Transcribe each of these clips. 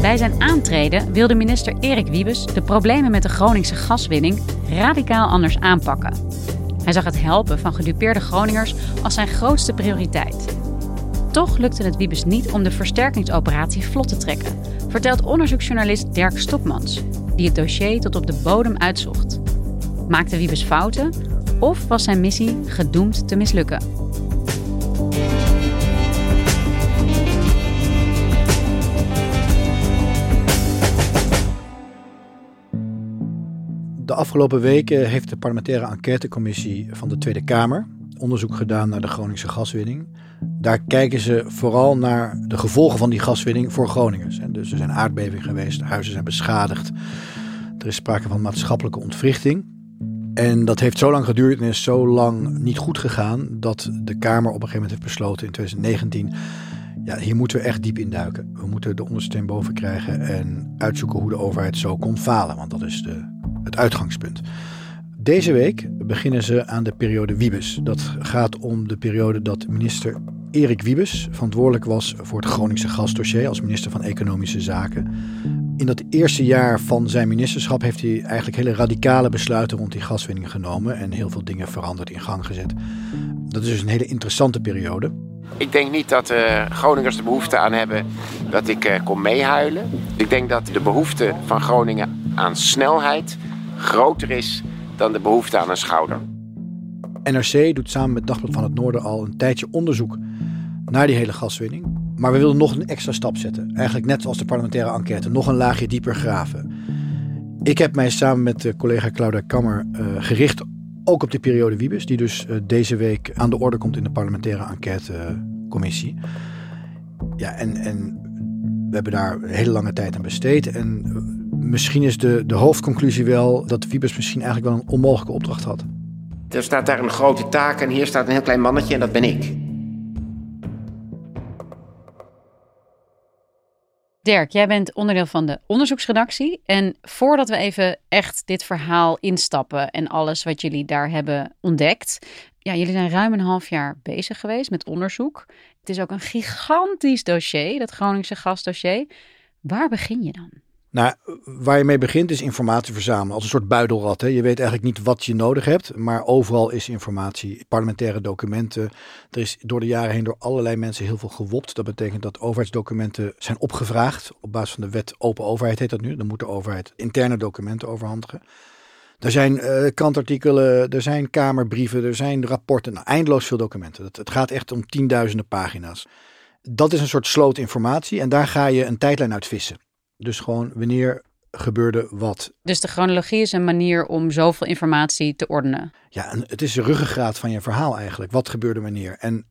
Bij zijn aantreden wilde minister Erik Wiebes de problemen met de Groningse gaswinning radicaal anders aanpakken. Hij zag het helpen van gedupeerde Groningers als zijn grootste prioriteit. Toch lukte het Wiebes niet om de versterkingsoperatie vlot te trekken, vertelt onderzoeksjournalist Dirk Stokmans, die het dossier tot op de bodem uitzocht. Maakte Wiebes fouten of was zijn missie gedoemd te mislukken? Afgelopen weken heeft de parlementaire enquêtecommissie van de Tweede Kamer onderzoek gedaan naar de Groningse gaswinning. Daar kijken ze vooral naar de gevolgen van die gaswinning voor Groningers. Dus er zijn aardbevingen geweest, huizen zijn beschadigd. Er is sprake van maatschappelijke ontwrichting. En dat heeft zo lang geduurd en is zo lang niet goed gegaan dat de Kamer op een gegeven moment heeft besloten in 2019. Ja, hier moeten we echt diep induiken. We moeten de ondersteen boven krijgen en uitzoeken hoe de overheid zo kon falen. Want dat is de, het uitgangspunt. Deze week beginnen ze aan de periode Wiebes. Dat gaat om de periode dat minister Erik Wiebes verantwoordelijk was voor het Groningse gasdossier als minister van Economische Zaken. In dat eerste jaar van zijn ministerschap heeft hij eigenlijk hele radicale besluiten rond die gaswinning genomen en heel veel dingen veranderd in gang gezet. Dat is dus een hele interessante periode. Ik denk niet dat uh, Groningers de behoefte aan hebben dat ik uh, kom meehuilen. Ik denk dat de behoefte van Groningen aan snelheid groter is dan de behoefte aan een schouder. NRC doet samen met Dagblad van het Noorden al een tijdje onderzoek naar die hele gaswinning. Maar we wilden nog een extra stap zetten. Eigenlijk net zoals de parlementaire enquête, nog een laagje dieper graven. Ik heb mij samen met de collega Claudia Kammer uh, gericht ook op de periode Wiebes, die dus uh, deze week aan de orde komt in de parlementaire enquêtecommissie. Ja, en, en we hebben daar een hele lange tijd aan besteed. En misschien is de, de hoofdconclusie wel dat Wiebes misschien eigenlijk wel een onmogelijke opdracht had. Er staat daar een grote taak en hier staat een heel klein mannetje en dat ben ik. Dirk, jij bent onderdeel van de onderzoeksredactie. En voordat we even echt dit verhaal instappen en alles wat jullie daar hebben ontdekt. Ja, jullie zijn ruim een half jaar bezig geweest met onderzoek. Het is ook een gigantisch dossier, dat Groningse gasdossier. Waar begin je dan? Nou, waar je mee begint is informatie verzamelen. Als een soort buidelrat. Hè. Je weet eigenlijk niet wat je nodig hebt, maar overal is informatie. Parlementaire documenten. Er is door de jaren heen door allerlei mensen heel veel gewopt. Dat betekent dat overheidsdocumenten zijn opgevraagd. Op basis van de wet open overheid heet dat nu. Dan moet de overheid interne documenten overhandigen. Er zijn uh, krantartikelen, er zijn kamerbrieven, er zijn rapporten. Nou, eindeloos veel documenten. Het, het gaat echt om tienduizenden pagina's. Dat is een soort sloot informatie en daar ga je een tijdlijn uit vissen. Dus gewoon wanneer gebeurde wat. Dus de chronologie is een manier om zoveel informatie te ordenen. Ja, en het is de ruggengraat van je verhaal eigenlijk. Wat gebeurde wanneer? En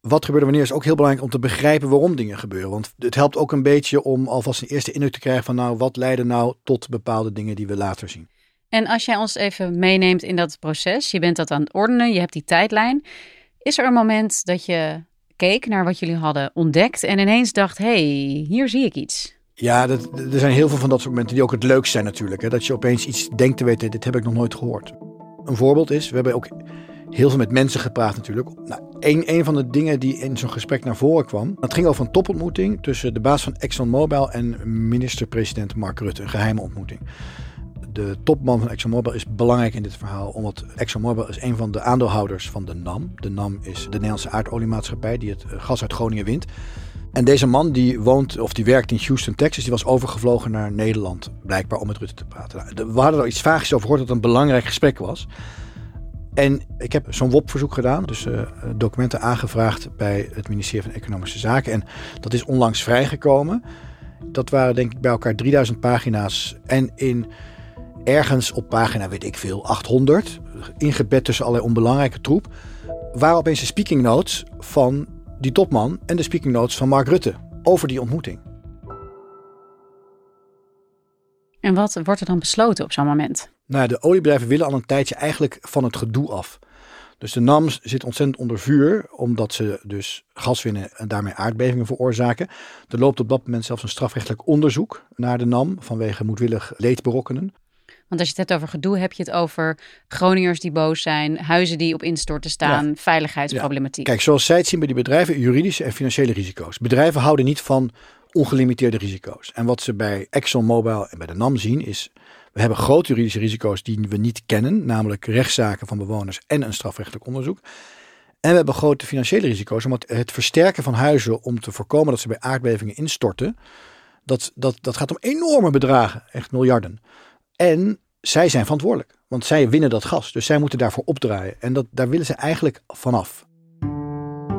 wat gebeurde wanneer is ook heel belangrijk om te begrijpen waarom dingen gebeuren. Want het helpt ook een beetje om alvast een eerste indruk te krijgen van nou, wat leidde nou tot bepaalde dingen die we later zien. En als jij ons even meeneemt in dat proces, je bent dat aan het ordenen, je hebt die tijdlijn. Is er een moment dat je keek naar wat jullie hadden ontdekt en ineens dacht, hé, hey, hier zie ik iets? Ja, er zijn heel veel van dat soort momenten die ook het leukst zijn natuurlijk. Hè? Dat je opeens iets denkt te weten, dit heb ik nog nooit gehoord. Een voorbeeld is, we hebben ook heel veel met mensen gepraat natuurlijk. Nou, een, van de dingen die in zo'n gesprek naar voren kwam, dat ging over een topontmoeting tussen de baas van ExxonMobil en minister-president Mark Rutte. Een geheime ontmoeting. De topman van ExxonMobil is belangrijk in dit verhaal, omdat ExxonMobil is een van de aandeelhouders van de NAM. De NAM is de Nederlandse aardoliemaatschappij die het gas uit Groningen wint. En deze man die woont of die werkt in Houston, Texas, die was overgevlogen naar Nederland, blijkbaar om met Rutte te praten. Nou, we hadden er iets vaagjes over gehoord dat het een belangrijk gesprek was. En ik heb zo'n WOP-verzoek gedaan, dus uh, documenten aangevraagd bij het ministerie van Economische Zaken. En dat is onlangs vrijgekomen. Dat waren denk ik bij elkaar 3000 pagina's. En in ergens op pagina, weet ik veel, 800, ingebed tussen allerlei onbelangrijke troep, waren opeens de speaking notes van die topman en de speaking notes van Mark Rutte over die ontmoeting. En wat wordt er dan besloten op zo'n moment? Nou, de oliebedrijven willen al een tijdje eigenlijk van het gedoe af. Dus de NAM zit ontzettend onder vuur, omdat ze dus gas winnen en daarmee aardbevingen veroorzaken. Er loopt op dat moment zelfs een strafrechtelijk onderzoek naar de NAM vanwege moedwillig leed berokkenen. Want als je het hebt over gedoe, heb je het over Groningers die boos zijn, huizen die op instorten staan, veiligheidsproblematiek. Kijk, zoals zij het zien bij die bedrijven, juridische en financiële risico's. Bedrijven houden niet van ongelimiteerde risico's. En wat ze bij ExxonMobil en bij de NAM zien is, we hebben grote juridische risico's die we niet kennen, namelijk rechtszaken van bewoners en een strafrechtelijk onderzoek. En we hebben grote financiële risico's, omdat het versterken van huizen om te voorkomen dat ze bij aardbevingen instorten, dat, dat, dat gaat om enorme bedragen, echt miljarden. En zij zijn verantwoordelijk, want zij winnen dat gas. Dus zij moeten daarvoor opdraaien. En dat, daar willen ze eigenlijk vanaf.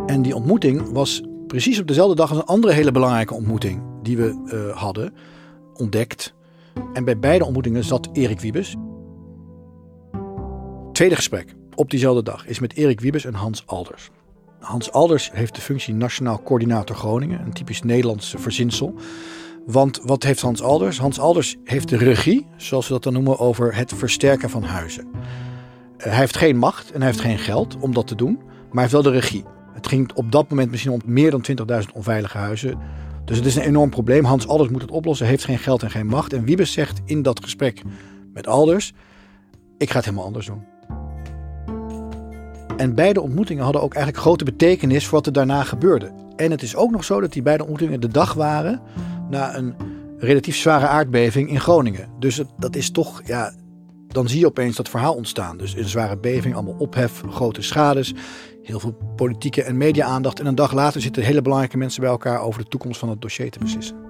En die ontmoeting was precies op dezelfde dag als een andere hele belangrijke ontmoeting die we uh, hadden ontdekt. En bij beide ontmoetingen zat Erik Wiebes. Tweede gesprek op diezelfde dag is met Erik Wiebes en Hans Alders. Hans Alders heeft de functie Nationaal Coördinator Groningen, een typisch Nederlandse verzinsel. Want wat heeft Hans Alders? Hans Alders heeft de regie, zoals we dat dan noemen, over het versterken van huizen. Hij heeft geen macht en hij heeft geen geld om dat te doen, maar hij heeft wel de regie. Het ging op dat moment misschien om meer dan 20.000 onveilige huizen. Dus het is een enorm probleem. Hans Alders moet het oplossen, heeft geen geld en geen macht. En Wiebes zegt in dat gesprek met Alders, ik ga het helemaal anders doen. En beide ontmoetingen hadden ook eigenlijk grote betekenis voor wat er daarna gebeurde. En het is ook nog zo dat die beide ontmoetingen de dag waren na een relatief zware aardbeving in Groningen. Dus dat is toch, ja, dan zie je opeens dat verhaal ontstaan. Dus een zware beving, allemaal ophef, grote schades, heel veel politieke en media-aandacht. En een dag later zitten hele belangrijke mensen bij elkaar over de toekomst van het dossier te beslissen.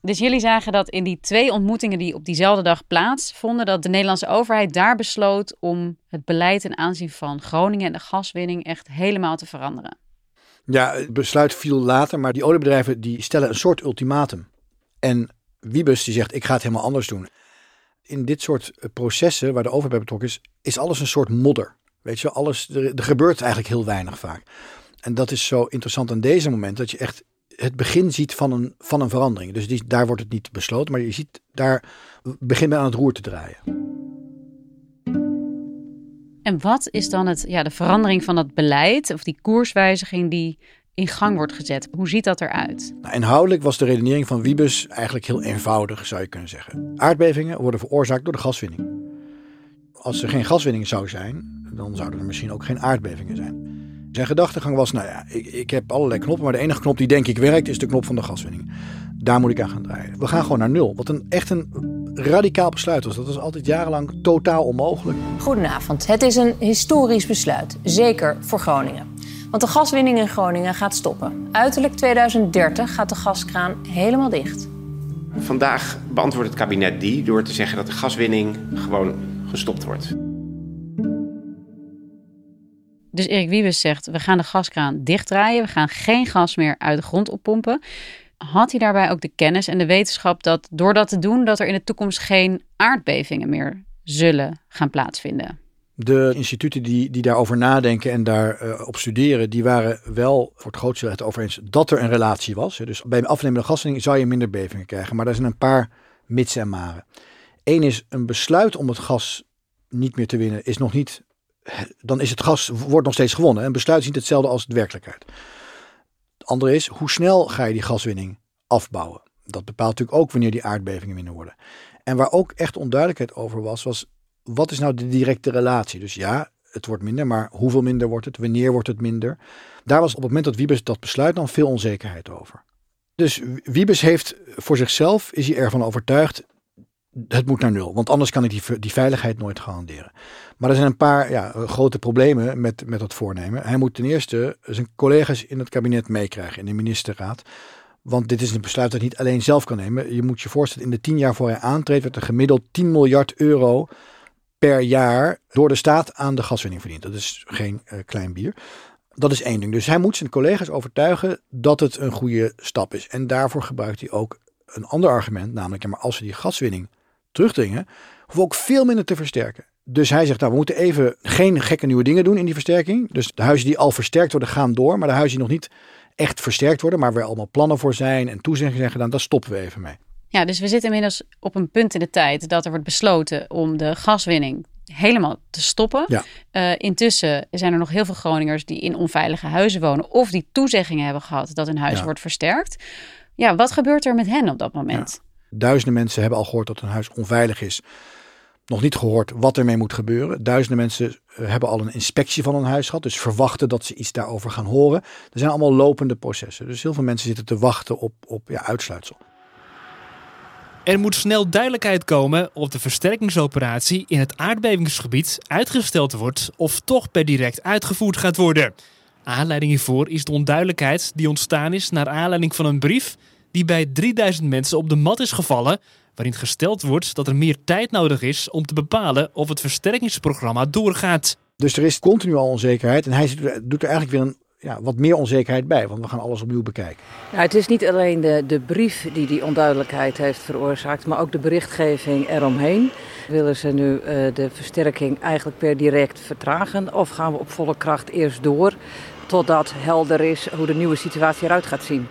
Dus jullie zagen dat in die twee ontmoetingen die op diezelfde dag plaatsvonden, dat de Nederlandse overheid daar besloot om het beleid ten aanzien van Groningen en de gaswinning echt helemaal te veranderen. Ja, het besluit viel later, maar die oliebedrijven die stellen een soort ultimatum. En Wiebes die zegt, ik ga het helemaal anders doen. In dit soort eh, processen waar de overheid betrokken is, is alles een soort modder. Weet je, alles, er, gebeurt eigenlijk heel weinig vaak. En dat is zo interessant aan deze moment, dat je echt het begin ziet van een, van een verandering. Dus die, daar wordt het niet besloten, maar je ziet daar begint aan het roer te draaien. En wat is dan het, ja, de verandering van dat beleid of die koerswijziging die in gang wordt gezet? Hoe ziet dat eruit? Nou, inhoudelijk was de redenering van Wiebes eigenlijk heel eenvoudig, zou je kunnen zeggen. Aardbevingen worden veroorzaakt door de gaswinning. Als er geen gaswinning zou zijn, dan zouden er misschien ook geen aardbevingen zijn. Zijn gedachtegang was, nou ja, ik, ik heb allerlei knoppen, maar de enige knop die denk ik werkt is de knop van de gaswinning. Daar moet ik aan gaan draaien. We gaan gewoon naar nul. Wat een echt een radicaal besluit was. Dat was altijd jarenlang totaal onmogelijk. Goedenavond. Het is een historisch besluit, zeker voor Groningen. Want de gaswinning in Groningen gaat stoppen. Uiterlijk 2030 gaat de gaskraan helemaal dicht. Vandaag beantwoordt het kabinet die door te zeggen dat de gaswinning gewoon gestopt wordt. Dus Erik Wiebes zegt, we gaan de gaskraan dichtdraaien. We gaan geen gas meer uit de grond oppompen. Had hij daarbij ook de kennis en de wetenschap dat door dat te doen, dat er in de toekomst geen aardbevingen meer zullen gaan plaatsvinden? De instituten die, die daarover nadenken en daarop uh, op studeren, die waren wel voor het grootste het over eens dat er een relatie was. Dus bij afnemende gaswinning zou je minder bevingen krijgen. Maar daar zijn een paar mits en maren. Eén is een besluit om het gas niet meer te winnen, is nog niet. Dan is het gas wordt nog steeds gewonnen. Een besluit is niet hetzelfde als de werkelijkheid. Andere is, hoe snel ga je die gaswinning afbouwen? Dat bepaalt natuurlijk ook wanneer die aardbevingen minder worden. En waar ook echt onduidelijkheid over was, was wat is nou de directe relatie? Dus ja, het wordt minder, maar hoeveel minder wordt het? Wanneer wordt het minder? Daar was op het moment dat Wiebes dat besluit dan veel onzekerheid over. Dus Wiebes heeft voor zichzelf, is hij ervan overtuigd, het moet naar nul. Want anders kan ik die, die veiligheid nooit garanderen. Maar er zijn een paar ja, grote problemen met, met dat voornemen. Hij moet ten eerste zijn collega's in het kabinet meekrijgen, in de ministerraad. Want dit is een besluit dat hij niet alleen zelf kan nemen. Je moet je voorstellen, in de tien jaar voor hij aantreedt, werd er gemiddeld 10 miljard euro per jaar door de staat aan de gaswinning verdiend. Dat is geen uh, klein bier. Dat is één ding. Dus hij moet zijn collega's overtuigen dat het een goede stap is. En daarvoor gebruikt hij ook een ander argument, namelijk, ja, maar als we die gaswinning terugdringen, hoeven we ook veel minder te versterken. Dus hij zegt, nou, we moeten even geen gekke nieuwe dingen doen in die versterking. Dus de huizen die al versterkt worden, gaan door. Maar de huizen die nog niet echt versterkt worden, maar waar allemaal plannen voor zijn en toezeggingen zijn gedaan, daar stoppen we even mee. Ja, dus we zitten inmiddels op een punt in de tijd dat er wordt besloten om de gaswinning helemaal te stoppen. Ja. Uh, intussen zijn er nog heel veel Groningers die in onveilige huizen wonen of die toezeggingen hebben gehad dat hun huis wordt versterkt. Ja, wat gebeurt er met hen op dat moment? Duizenden mensen hebben al gehoord dat hun huis onveilig is. Nog niet gehoord wat ermee moet gebeuren. Duizenden mensen eh, hebben al een inspectie van hun huis gehad. Dus verwachten dat ze iets daarover gaan horen. Er zijn allemaal lopende processen. Dus heel veel mensen zitten te wachten op, op ja, uitsluitsel. Er moet snel duidelijkheid komen of de versterkingsoperatie in het aardbevingsgebied uitgesteld wordt of toch per direct uitgevoerd gaat worden. Aanleiding hiervoor is de onduidelijkheid die ontstaan is naar aanleiding van een brief die bij 3000 mensen op de mat is gevallen, waarin gesteld wordt dat er meer tijd nodig is om te bepalen of het versterkingsprogramma doorgaat. Dus er is continu al onzekerheid en hij doet er eigenlijk weer een ja, wat meer onzekerheid bij, want we gaan alles opnieuw bekijken. Nou, het is niet alleen de, de brief die die onduidelijkheid heeft veroorzaakt, maar ook de berichtgeving eromheen. Willen ze nu uh, de versterking eigenlijk per direct vertragen of gaan we op volle kracht eerst door totdat helder is hoe de nieuwe situatie eruit gaat zien?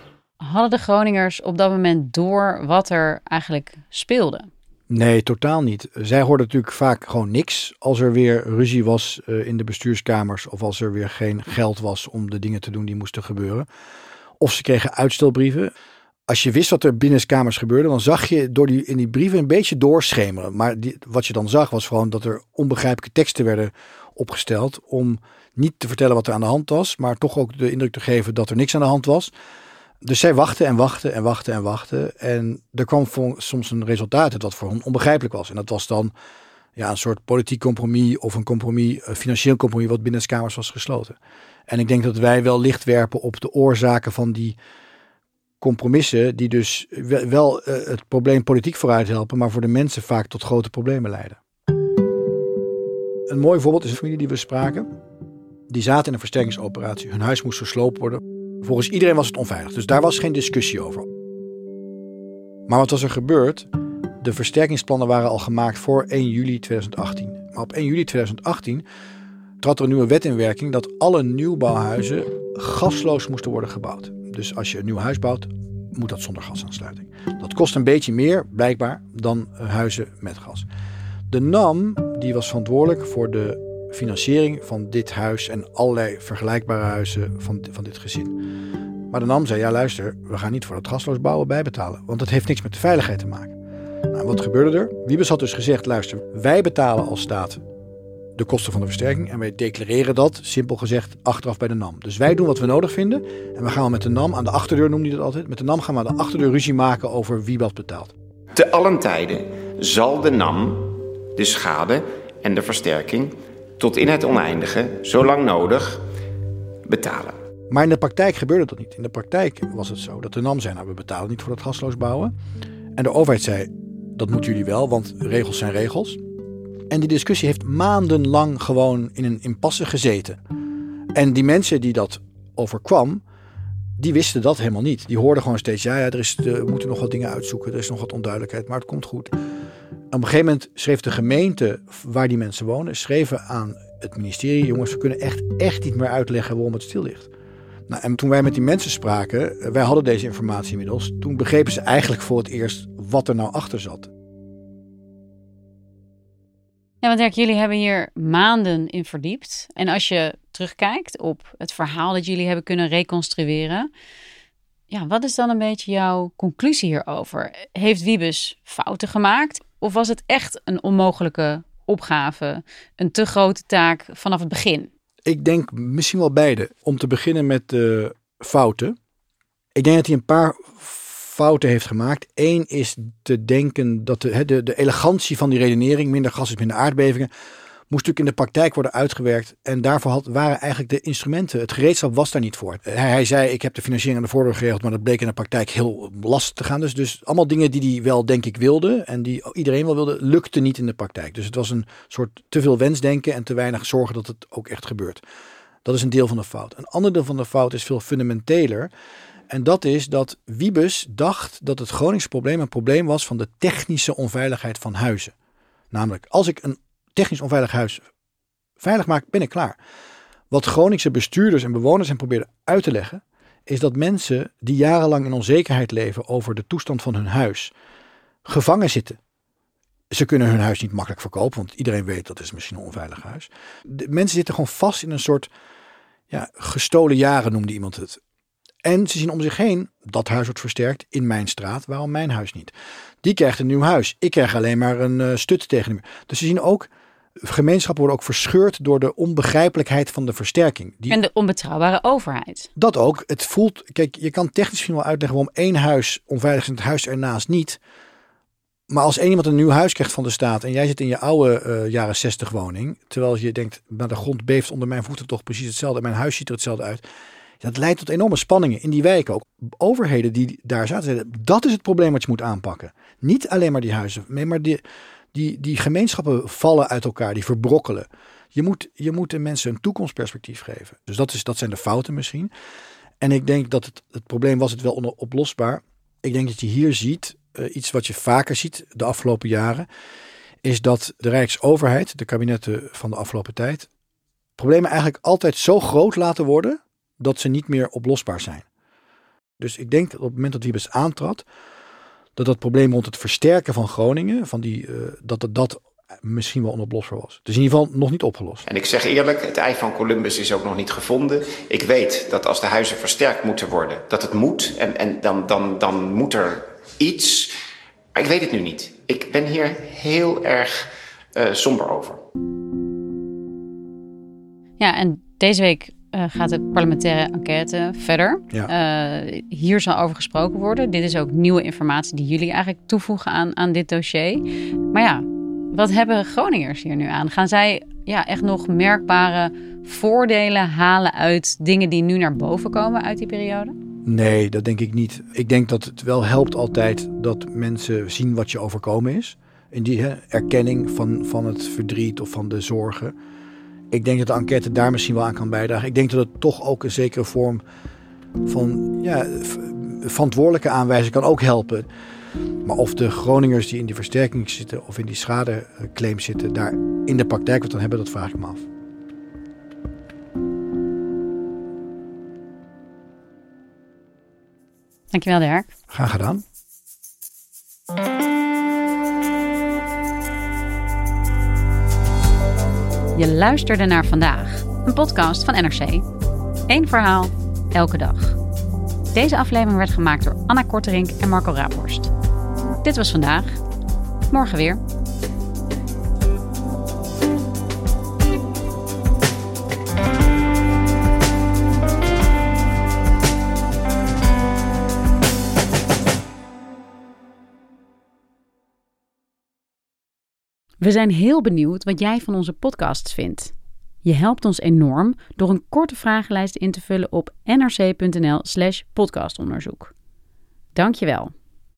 Hadden de Groningers op dat moment door wat er eigenlijk speelde? Nee, totaal niet. Zij hoorden natuurlijk vaak gewoon niks als er weer ruzie was uh, in de bestuurskamers of als er weer geen geld was om de dingen te doen die moesten gebeuren. Of ze kregen uitstelbrieven. Als je wist wat er binnenskamers gebeurde, dan zag je door die, in die brieven een beetje doorschemeren. Maar die, wat je dan zag was gewoon dat er onbegrijpelijke teksten werden opgesteld om niet te vertellen wat er aan de hand was, maar toch ook de indruk te geven dat er niks aan de hand was. Dus zij wachten en wachten en wachten en wachten. En er kwam soms een resultaat uit wat voor hen onbegrijpelijk was. En dat was dan ja, een soort politiek compromis of een compromis, een financieel compromis wat binnen de kamers was gesloten. En ik denk dat wij wel licht werpen op de oorzaken van die compromissen, die dus wel uh, het probleem politiek vooruit helpen, maar voor de mensen vaak tot grote problemen leiden. Een mooi voorbeeld is een familie die we spraken. Die zaten in een versterkingsoperatie. Hun huis moest gesloopt worden. Volgens iedereen was het onveilig, dus daar was geen discussie over. Maar wat was er gebeurd? De versterkingsplannen waren al gemaakt voor 1 juli 2018. Maar op 1 juli 2018 trad er een nieuwe wet in werking dat alle nieuwbouwhuizen gasloos moesten worden gebouwd. Dus als je een nieuw huis bouwt, moet dat zonder gasaansluiting. Dat kost een beetje meer, blijkbaar, dan huizen met gas. De NAM die was verantwoordelijk voor de financiering van dit huis en allerlei vergelijkbare huizen van, van dit gezin. Maar de NAM zei, ja luister, we gaan niet voor dat gasloos bouwen bijbetalen, want dat heeft niks met de veiligheid te maken. Nou, wat gebeurde er? Wiebes had dus gezegd, luister, wij betalen als staat de kosten van de versterking en wij declareren dat, simpel gezegd, achteraf bij de NAM. Dus wij doen wat we nodig vinden en we gaan met de NAM aan de achterdeur, noemde hij dat altijd, met de NAM gaan we aan de achterdeur ruzie maken over wie wat betaalt. Te allen tijden zal de NAM de schade en de versterking tot in het oneindige, zolang nodig, betalen. Maar in de praktijk gebeurde dat niet. In de praktijk was het zo dat de NAM zei, nou we betalen niet voor het gasloos bouwen. En de overheid zei, dat moeten jullie wel, want regels zijn regels. En die discussie heeft maandenlang gewoon in een impasse gezeten. En die mensen die dat overkwam, die wisten dat helemaal niet. Die hoorden gewoon steeds, ja, ja er is, we moeten nog wat dingen uitzoeken, er is nog wat onduidelijkheid, maar het komt goed. Op een gegeven moment schreef de gemeente waar die mensen wonen, schreven aan het ministerie, jongens, we kunnen echt, echt niet meer uitleggen waarom het stil ligt. Nou, en toen wij met die mensen spraken, wij hadden deze informatie inmiddels, toen begrepen ze eigenlijk voor het eerst wat er nou achter zat. Ja, want Dirk, jullie hebben hier maanden in verdiept. En als je terugkijkt op het verhaal dat jullie hebben kunnen reconstrueren, ja, wat is dan een beetje jouw conclusie hierover? Heeft Wiebes fouten gemaakt? Of was het echt een onmogelijke opgave, een te grote taak vanaf het begin? Ik denk misschien wel beide. Om te beginnen met de fouten. Ik denk dat hij een paar fouten heeft gemaakt. Eén is te denken dat de, de, de elegantie van die redenering, minder gas is minder aardbevingen, moest natuurlijk in de praktijk worden uitgewerkt. En daarvoor waren eigenlijk de instrumenten, het gereedschap was daar niet voor. Hij, hij zei, ik heb de financiering aan de voordeur geregeld, maar dat bleek in de praktijk heel lastig te gaan. Dus, dus allemaal dingen die hij wel, denk ik, wilde en die iedereen wel wilde, lukte niet in de praktijk. Dus het was een soort te veel wensdenken en te weinig zorgen dat het ook echt gebeurt. Dat is een deel van de fout. Een ander deel van de fout is veel fundamenteler. En dat is dat Wiebes dacht dat het Groningse probleem een probleem was van de technische onveiligheid van huizen. Namelijk, als ik een technisch onveilig huis veilig maak, ben ik klaar. Wat Groningse bestuurders en bewoners hem probeerden uit te leggen, is dat mensen die jarenlang in onzekerheid leven over de toestand van hun huis, gevangen zitten. Ze kunnen hun huis niet makkelijk verkopen, want iedereen weet dat is misschien een onveilig huis. De mensen zitten gewoon vast in een soort ja, gestolen jaren, noemde iemand het. En ze zien om zich heen, dat huis wordt versterkt in mijn straat, waarom mijn huis niet? Die krijgt een nieuw huis. Ik krijg alleen maar een uh, stut tegen hem. Dus ze zien ook, gemeenschappen worden ook verscheurd door de onbegrijpelijkheid van de versterking. Die, en de onbetrouwbare overheid. Dat ook. Het voelt, kijk, je kan technisch misschien wel uitleggen waarom één huis onveilig is en het huis ernaast niet. Maar als één iemand een nieuw huis krijgt van de staat en jij zit in je oude uh, jaren 60 woning, terwijl je denkt, maar de grond beeft onder mijn voeten toch precies hetzelfde en mijn huis ziet er hetzelfde uit dat leidt tot enorme spanningen in die wijken ook. Overheden die daar zaten, dat is het probleem wat je moet aanpakken. Niet alleen maar die huizen, maar die, die, die gemeenschappen vallen uit elkaar, die verbrokkelen. Je moet, je moet de mensen een toekomstperspectief geven. Dus dat, is, dat zijn de fouten misschien. En ik denk dat het, het probleem was het wel onoplosbaar. Ik denk dat je hier ziet, uh, iets wat je vaker ziet de afgelopen jaren, is dat de Rijksoverheid, de kabinetten van de afgelopen tijd, problemen eigenlijk altijd zo groot laten worden dat ze niet meer oplosbaar zijn. Dus ik denk dat op het moment dat Wiebes aantrad, dat dat probleem rond het versterken van Groningen, van die, uh, dat, dat dat misschien wel onoplosbaar was. Dus in ieder geval nog niet opgelost. En ik zeg eerlijk, het ei van Columbus is ook nog niet gevonden. Ik weet dat als de huizen versterkt moeten worden, dat het moet. En, en dan, dan, dan moet er iets. Maar ik weet het nu niet. Ik ben hier heel erg uh, somber over. Ja, en deze week uh, gaat de parlementaire enquête verder. Ja. Uh, hier zal over gesproken worden. Dit is ook nieuwe informatie die jullie eigenlijk toevoegen aan, aan dit dossier. Maar ja, wat hebben Groningers hier nu aan? Gaan zij ja, echt nog merkbare voordelen halen uit dingen die nu naar boven komen uit die periode? Nee, dat denk ik niet. Ik denk dat het wel helpt altijd dat mensen zien wat je overkomen is. In die hè, erkenning van, van het verdriet of van de zorgen. Ik denk dat de enquête daar misschien wel aan kan bijdragen. Ik denk dat het toch ook een zekere vorm van ja, verantwoordelijke aanwijzing kan ook helpen. Maar of de Groningers die in die versterking zitten of in die schadeclaim zitten, daar in de praktijk wat aan hebben, dat vraag ik me af. Dankjewel, Dirk. Graag gedaan. Je luisterde naar vandaag, een podcast van NRC. Eén verhaal, elke dag. Deze aflevering werd gemaakt door Anna Korterink en Marco Raaphorst. Dit was vandaag. Morgen weer. We zijn heel benieuwd wat jij van onze podcasts vindt. Je helpt ons enorm door een korte vragenlijst in te vullen op nrc.nl/slash podcastonderzoek. Dankjewel.